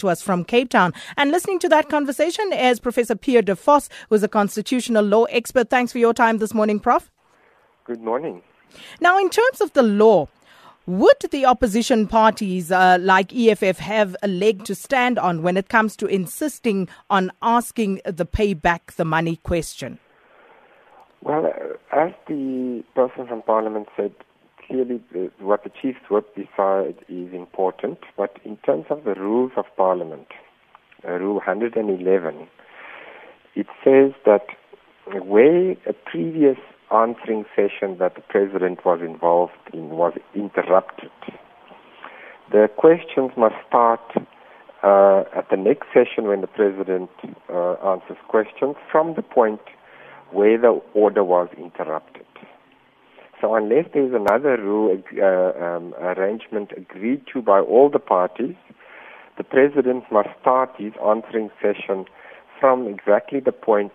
to us from Cape Town. And listening to that conversation is Professor Pierre de Vos, who's a constitutional law expert. Thanks for your time this morning, Prof. Good morning. Now, in terms of the law, would the opposition parties uh, like EFF have a leg to stand on when it comes to insisting on asking the pay back the money question? Well, as the person from Parliament said, clearly what the Chief Whips decide is important, but in terms of the rules of Parliament, uh, Rule 111, it says that where a previous answering session that the President was involved in was interrupted, the questions must start uh, at the next session when the President uh, answers questions from the point where the order was interrupted. So unless there is another rule uh, um, arrangement agreed to by all the parties, the president must start his answering session from exactly the point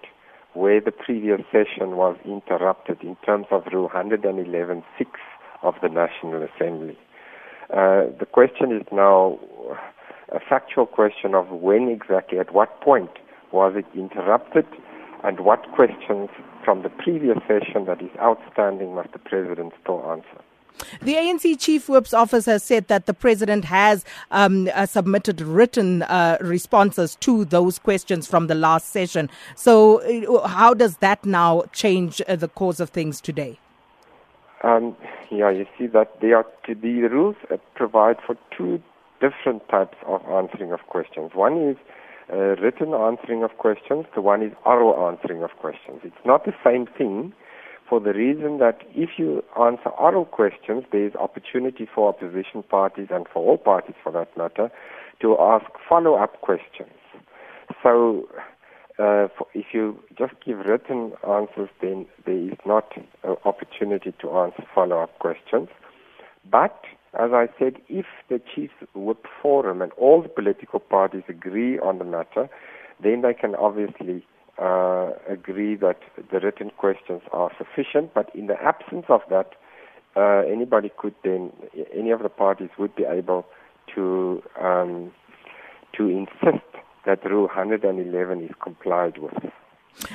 where the previous session was interrupted in terms of Rule 111.6 of the National Assembly. Uh, the question is now a factual question of when exactly, at what point was it interrupted, and what questions from the previous session that is outstanding must the President still answer? The ANC Chief Whip's office has said that the President has um, uh, submitted written uh, responses to those questions from the last session. So, uh, how does that now change uh, the course of things today? Um, yeah, you see that they are the rules provide for two different types of answering of questions. One is uh, written answering of questions, the one is oral answering of questions. It's not the same thing for the reason that if you answer oral questions, there is opportunity for opposition parties and for all parties for that matter to ask follow-up questions. So uh, if you just give written answers, then there is not an opportunity to answer follow-up questions. But as I said, if the Chief Whips Forum and all the political parties agree on the matter, then they can obviously uh, agree that the written questions are sufficient. But in the absence of that, uh, anybody could then, any of the parties would be able to um, to insist that Rule 111 is complied with.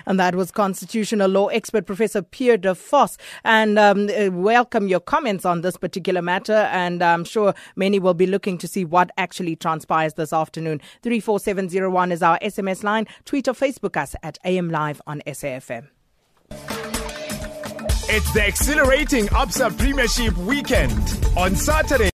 And that was constitutional law expert Professor Pierre de. And um, uh, welcome your comments on this particular matter. And I'm sure many will be looking to see what actually transpires this afternoon. 34701 is our SMS line. Tweet or Facebook us at AM Live on SAFM. It's the exhilarating Absa Premiership weekend on Saturday.